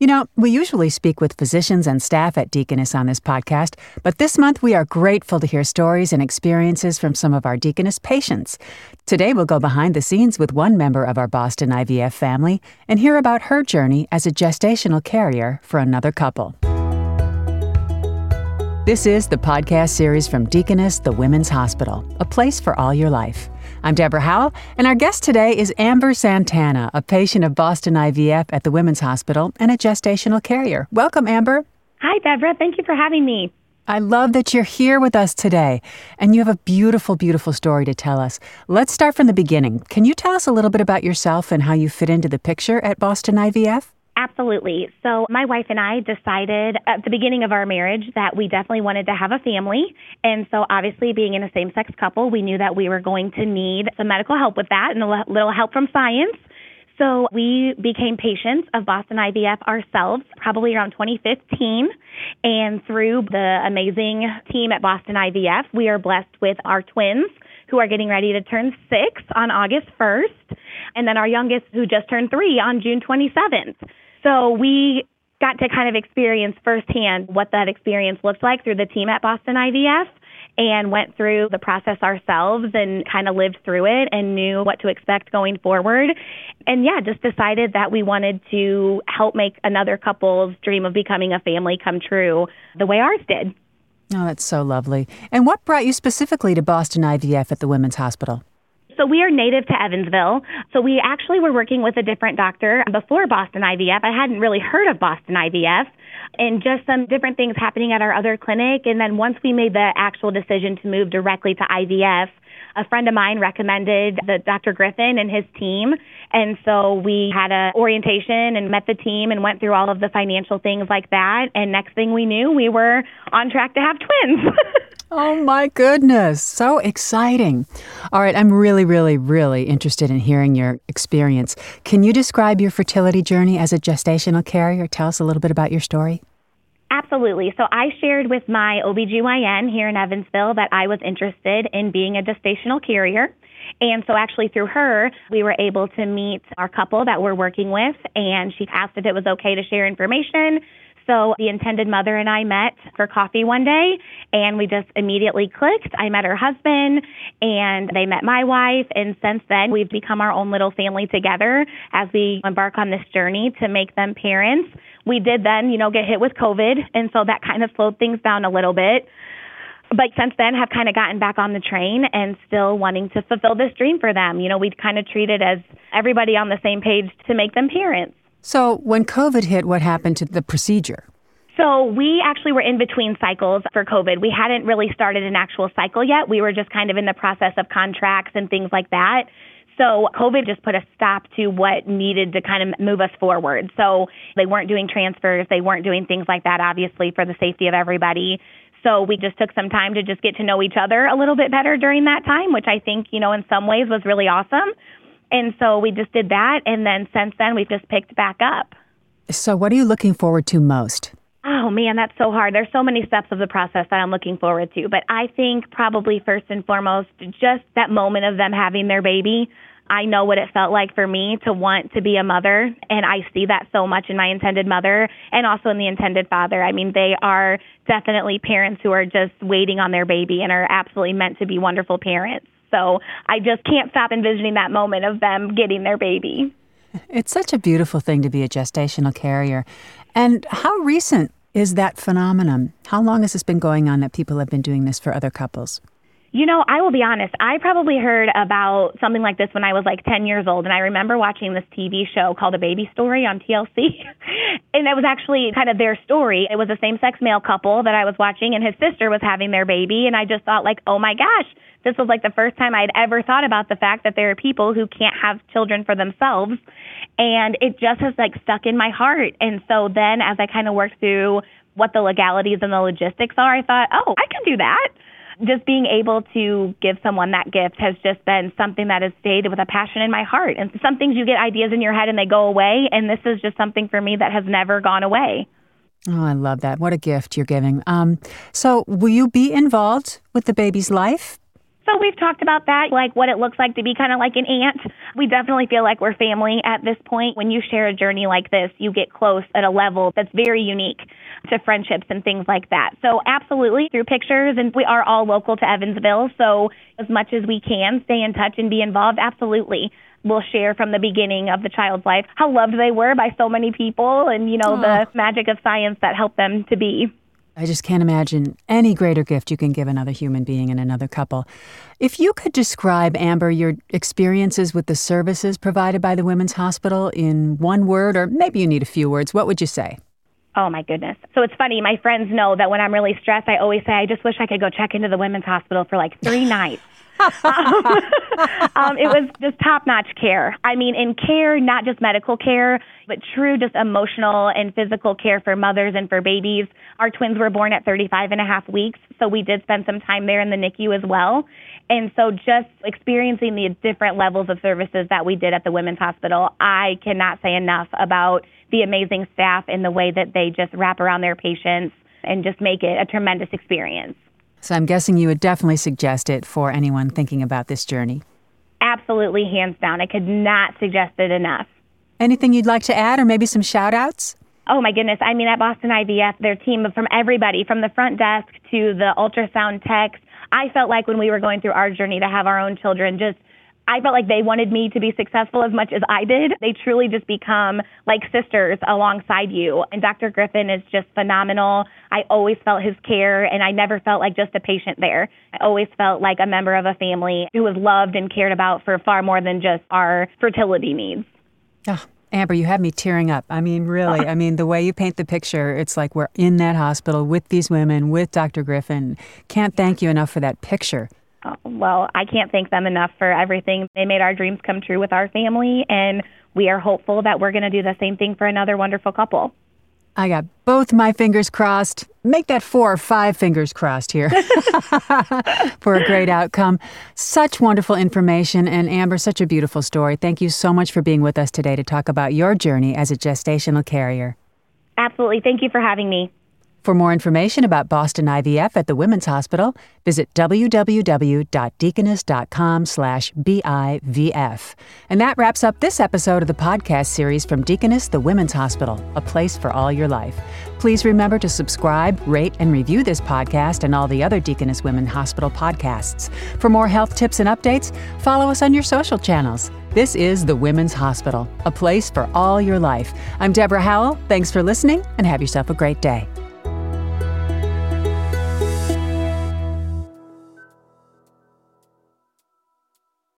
You know, we usually speak with physicians and staff at Deaconess on this podcast, but this month we are grateful to hear stories and experiences from some of our Deaconess patients. Today we'll go behind the scenes with one member of our Boston IVF family and hear about her journey as a gestational carrier for another couple. This is the podcast series from Deaconess, the Women's Hospital, a place for all your life. I'm Deborah Howell, and our guest today is Amber Santana, a patient of Boston IVF at the Women's Hospital and a gestational carrier. Welcome, Amber. Hi, Deborah. Thank you for having me. I love that you're here with us today, and you have a beautiful, beautiful story to tell us. Let's start from the beginning. Can you tell us a little bit about yourself and how you fit into the picture at Boston IVF? Absolutely. So, my wife and I decided at the beginning of our marriage that we definitely wanted to have a family. And so, obviously, being in a same sex couple, we knew that we were going to need some medical help with that and a little help from science. So, we became patients of Boston IVF ourselves probably around 2015. And through the amazing team at Boston IVF, we are blessed with our twins who are getting ready to turn six on August 1st, and then our youngest who just turned three on June 27th. So we got to kind of experience firsthand what that experience looked like through the team at Boston IVF and went through the process ourselves and kind of lived through it and knew what to expect going forward. And yeah, just decided that we wanted to help make another couple's dream of becoming a family come true the way ours did. Oh, that's so lovely. And what brought you specifically to Boston IVF at the Women's Hospital? So we are native to Evansville. So we actually were working with a different doctor before Boston IVF. I hadn't really heard of Boston IVF and just some different things happening at our other clinic. And then once we made the actual decision to move directly to IVF, a friend of mine recommended the Dr. Griffin and his team. And so we had a orientation and met the team and went through all of the financial things like that. And next thing we knew, we were on track to have twins. oh my goodness. So exciting. All right. I'm really, really, really interested in hearing your experience. Can you describe your fertility journey as a gestational carrier? Tell us a little bit about your story. Absolutely. So I shared with my OBGYN here in Evansville that I was interested in being a gestational carrier. And so, actually, through her, we were able to meet our couple that we're working with, and she asked if it was okay to share information. So, the intended mother and I met for coffee one day, and we just immediately clicked. I met her husband, and they met my wife. And since then, we've become our own little family together as we embark on this journey to make them parents we did then, you know, get hit with COVID, and so that kind of slowed things down a little bit. But since then, have kind of gotten back on the train and still wanting to fulfill this dream for them. You know, we kind of treated as everybody on the same page to make them parents. So, when COVID hit, what happened to the procedure? So we actually were in between cycles for COVID. We hadn't really started an actual cycle yet. We were just kind of in the process of contracts and things like that. So COVID just put a stop to what needed to kind of move us forward. So they weren't doing transfers, they weren't doing things like that, obviously, for the safety of everybody. So we just took some time to just get to know each other a little bit better during that time, which I think, you know, in some ways was really awesome. And so we just did that. And then since then, we've just picked back up. So, what are you looking forward to most? Oh man, that's so hard. There's so many steps of the process that I'm looking forward to. But I think probably first and foremost, just that moment of them having their baby. I know what it felt like for me to want to be a mother, and I see that so much in my intended mother and also in the intended father. I mean, they are definitely parents who are just waiting on their baby and are absolutely meant to be wonderful parents. So I just can't stop envisioning that moment of them getting their baby. It's such a beautiful thing to be a gestational carrier. And how recent is that phenomenon? How long has this been going on that people have been doing this for other couples? You know, I will be honest. I probably heard about something like this when I was like 10 years old. And I remember watching this TV show called A Baby Story on TLC. and it was actually kind of their story. It was a same sex male couple that I was watching, and his sister was having their baby. And I just thought, like, oh my gosh, this was like the first time I'd ever thought about the fact that there are people who can't have children for themselves. And it just has like stuck in my heart. And so then as I kind of worked through what the legalities and the logistics are, I thought, oh, I can do that just being able to give someone that gift has just been something that has stayed with a passion in my heart. And some things you get ideas in your head and they go away, and this is just something for me that has never gone away. Oh, I love that. What a gift you're giving. Um, so, will you be involved with the baby's life? So we've talked about that, like what it looks like to be kind of like an aunt. We definitely feel like we're family at this point. When you share a journey like this, you get close at a level that's very unique to friendships and things like that. So absolutely through pictures and we are all local to Evansville. So as much as we can stay in touch and be involved, absolutely we'll share from the beginning of the child's life how loved they were by so many people and you know Aww. the magic of science that helped them to be I just can't imagine any greater gift you can give another human being and another couple. If you could describe, Amber, your experiences with the services provided by the Women's Hospital in one word, or maybe you need a few words, what would you say? Oh my goodness. So it's funny. My friends know that when I'm really stressed, I always say, I just wish I could go check into the women's hospital for like three nights. um, it was just top notch care. I mean, in care, not just medical care, but true just emotional and physical care for mothers and for babies. Our twins were born at 35 and a half weeks, so we did spend some time there in the NICU as well. And so just experiencing the different levels of services that we did at the Women's Hospital, I cannot say enough about the amazing staff and the way that they just wrap around their patients and just make it a tremendous experience. So I'm guessing you would definitely suggest it for anyone thinking about this journey. Absolutely, hands down. I could not suggest it enough. Anything you'd like to add, or maybe some shout outs? Oh my goodness. I mean, at Boston IVF, their team from everybody, from the front desk to the ultrasound techs. I felt like when we were going through our journey to have our own children, just I felt like they wanted me to be successful as much as I did. They truly just become like sisters alongside you. And Dr. Griffin is just phenomenal. I always felt his care, and I never felt like just a patient there. I always felt like a member of a family who was loved and cared about for far more than just our fertility needs. Oh, Amber, you have me tearing up. I mean, really, ah. I mean, the way you paint the picture, it's like we're in that hospital with these women, with Dr. Griffin. Can't thank you enough for that picture. Well, I can't thank them enough for everything. They made our dreams come true with our family, and we are hopeful that we're going to do the same thing for another wonderful couple. I got both my fingers crossed. Make that four or five fingers crossed here for a great outcome. Such wonderful information, and Amber, such a beautiful story. Thank you so much for being with us today to talk about your journey as a gestational carrier. Absolutely. Thank you for having me. For more information about Boston IVF at the Women's Hospital, visit www.deaconess.com/bivf. And that wraps up this episode of the podcast series from Deaconess the Women's Hospital, a place for all your life. Please remember to subscribe, rate, and review this podcast and all the other Deaconess Women Hospital podcasts. For more health tips and updates, follow us on your social channels. This is the Women's Hospital, a place for all your life. I'm Deborah Howell. Thanks for listening and have yourself a great day.